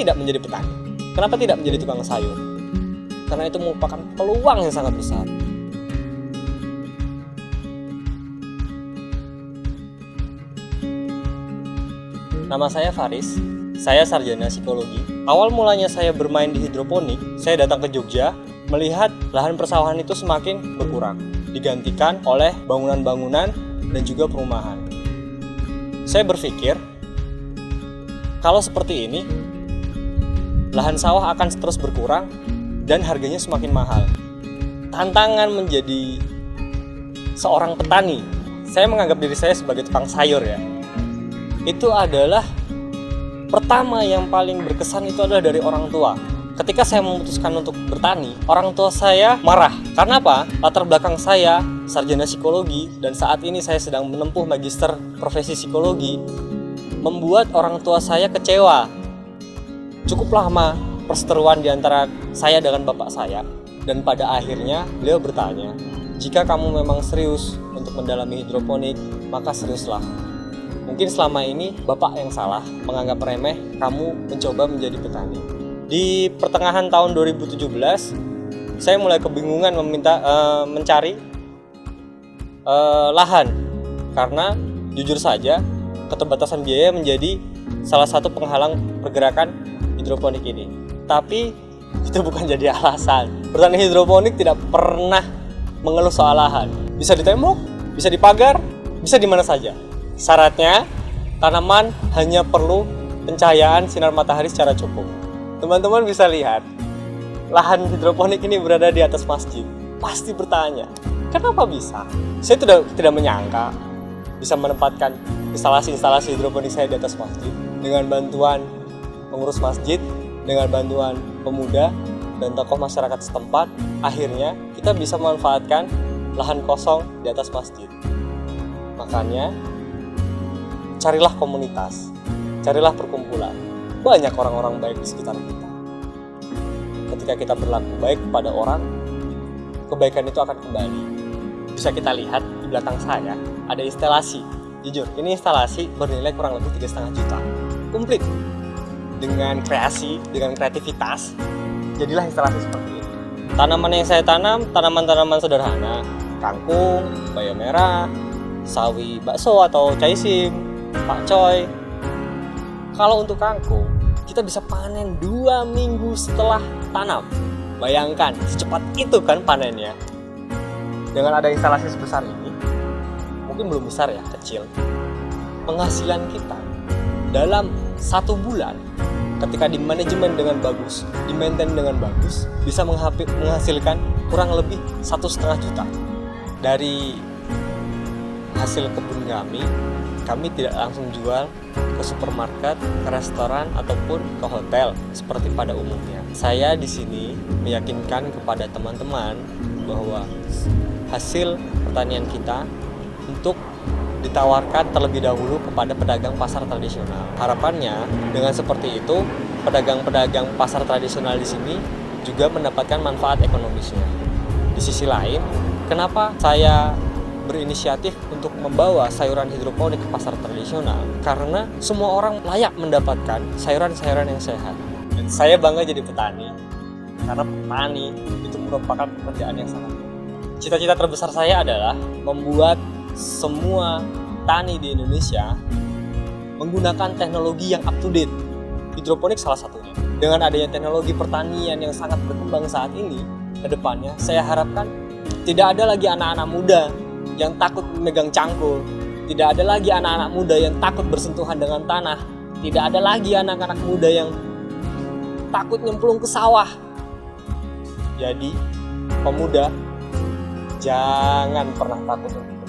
tidak menjadi petani? Kenapa tidak menjadi tukang sayur? Karena itu merupakan peluang yang sangat besar. Nama saya Faris, saya sarjana psikologi. Awal mulanya saya bermain di hidroponik, saya datang ke Jogja melihat lahan persawahan itu semakin berkurang, digantikan oleh bangunan-bangunan dan juga perumahan. Saya berpikir, kalau seperti ini, lahan sawah akan terus berkurang dan harganya semakin mahal. Tantangan menjadi seorang petani, saya menganggap diri saya sebagai tukang sayur ya. Itu adalah pertama yang paling berkesan itu adalah dari orang tua. Ketika saya memutuskan untuk bertani, orang tua saya marah. Karena apa? Latar belakang saya sarjana psikologi dan saat ini saya sedang menempuh magister profesi psikologi membuat orang tua saya kecewa. Cukup lama perseteruan di antara saya dengan bapak saya dan pada akhirnya beliau bertanya, "Jika kamu memang serius untuk mendalami hidroponik, maka seriuslah." Mungkin selama ini bapak yang salah menganggap remeh kamu mencoba menjadi petani. Di pertengahan tahun 2017, saya mulai kebingungan meminta uh, mencari uh, lahan karena jujur saja keterbatasan biaya menjadi salah satu penghalang pergerakan hidroponik ini. Tapi itu bukan jadi alasan. Bertani hidroponik tidak pernah mengeluh soal lahan. Bisa di bisa di pagar, bisa di mana saja. Syaratnya, tanaman hanya perlu pencahayaan sinar matahari secara cukup. Teman-teman bisa lihat, lahan hidroponik ini berada di atas masjid. Pasti bertanya, kenapa bisa? Saya tidak, tidak menyangka bisa menempatkan instalasi-instalasi hidroponik saya di atas masjid dengan bantuan pengurus masjid, dengan bantuan pemuda dan tokoh masyarakat setempat, akhirnya kita bisa memanfaatkan lahan kosong di atas masjid. Makanya carilah komunitas, carilah perkumpulan. Banyak orang-orang baik di sekitar kita. Ketika kita berlaku baik kepada orang, kebaikan itu akan kembali. Bisa kita lihat di belakang saya ada instalasi. Jujur, ini instalasi bernilai kurang lebih tiga setengah juta. Komplit. Dengan kreasi, dengan kreativitas, jadilah instalasi seperti ini. Tanaman yang saya tanam, tanaman-tanaman sederhana. Kangkung, bayam merah, sawi bakso atau caisim, Pak Coy, kalau untuk kangkung, kita bisa panen dua minggu setelah tanam. Bayangkan, secepat itu kan panennya. Dengan ada instalasi sebesar ini, mungkin belum besar ya, kecil. Penghasilan kita dalam satu bulan ketika di manajemen dengan bagus, di maintain dengan bagus, bisa menghasilkan kurang lebih satu setengah juta dari hasil kebun kami kami tidak langsung jual ke supermarket, ke restoran ataupun ke hotel seperti pada umumnya. Saya di sini meyakinkan kepada teman-teman bahwa hasil pertanian kita untuk ditawarkan terlebih dahulu kepada pedagang pasar tradisional. Harapannya dengan seperti itu, pedagang-pedagang pasar tradisional di sini juga mendapatkan manfaat ekonomisnya. Di sisi lain, kenapa saya berinisiatif untuk membawa sayuran hidroponik ke pasar tradisional karena semua orang layak mendapatkan sayuran-sayuran yang sehat. Dan saya bangga jadi petani karena petani itu merupakan pekerjaan yang sangat Cita-cita terbesar saya adalah membuat semua tani di Indonesia menggunakan teknologi yang up to date. Hidroponik salah satunya. Dengan adanya teknologi pertanian yang sangat berkembang saat ini, ke depannya saya harapkan tidak ada lagi anak-anak muda yang takut memegang cangkul. Tidak ada lagi anak-anak muda yang takut bersentuhan dengan tanah. Tidak ada lagi anak-anak muda yang takut nyemplung ke sawah. Jadi, pemuda, jangan pernah takut untuk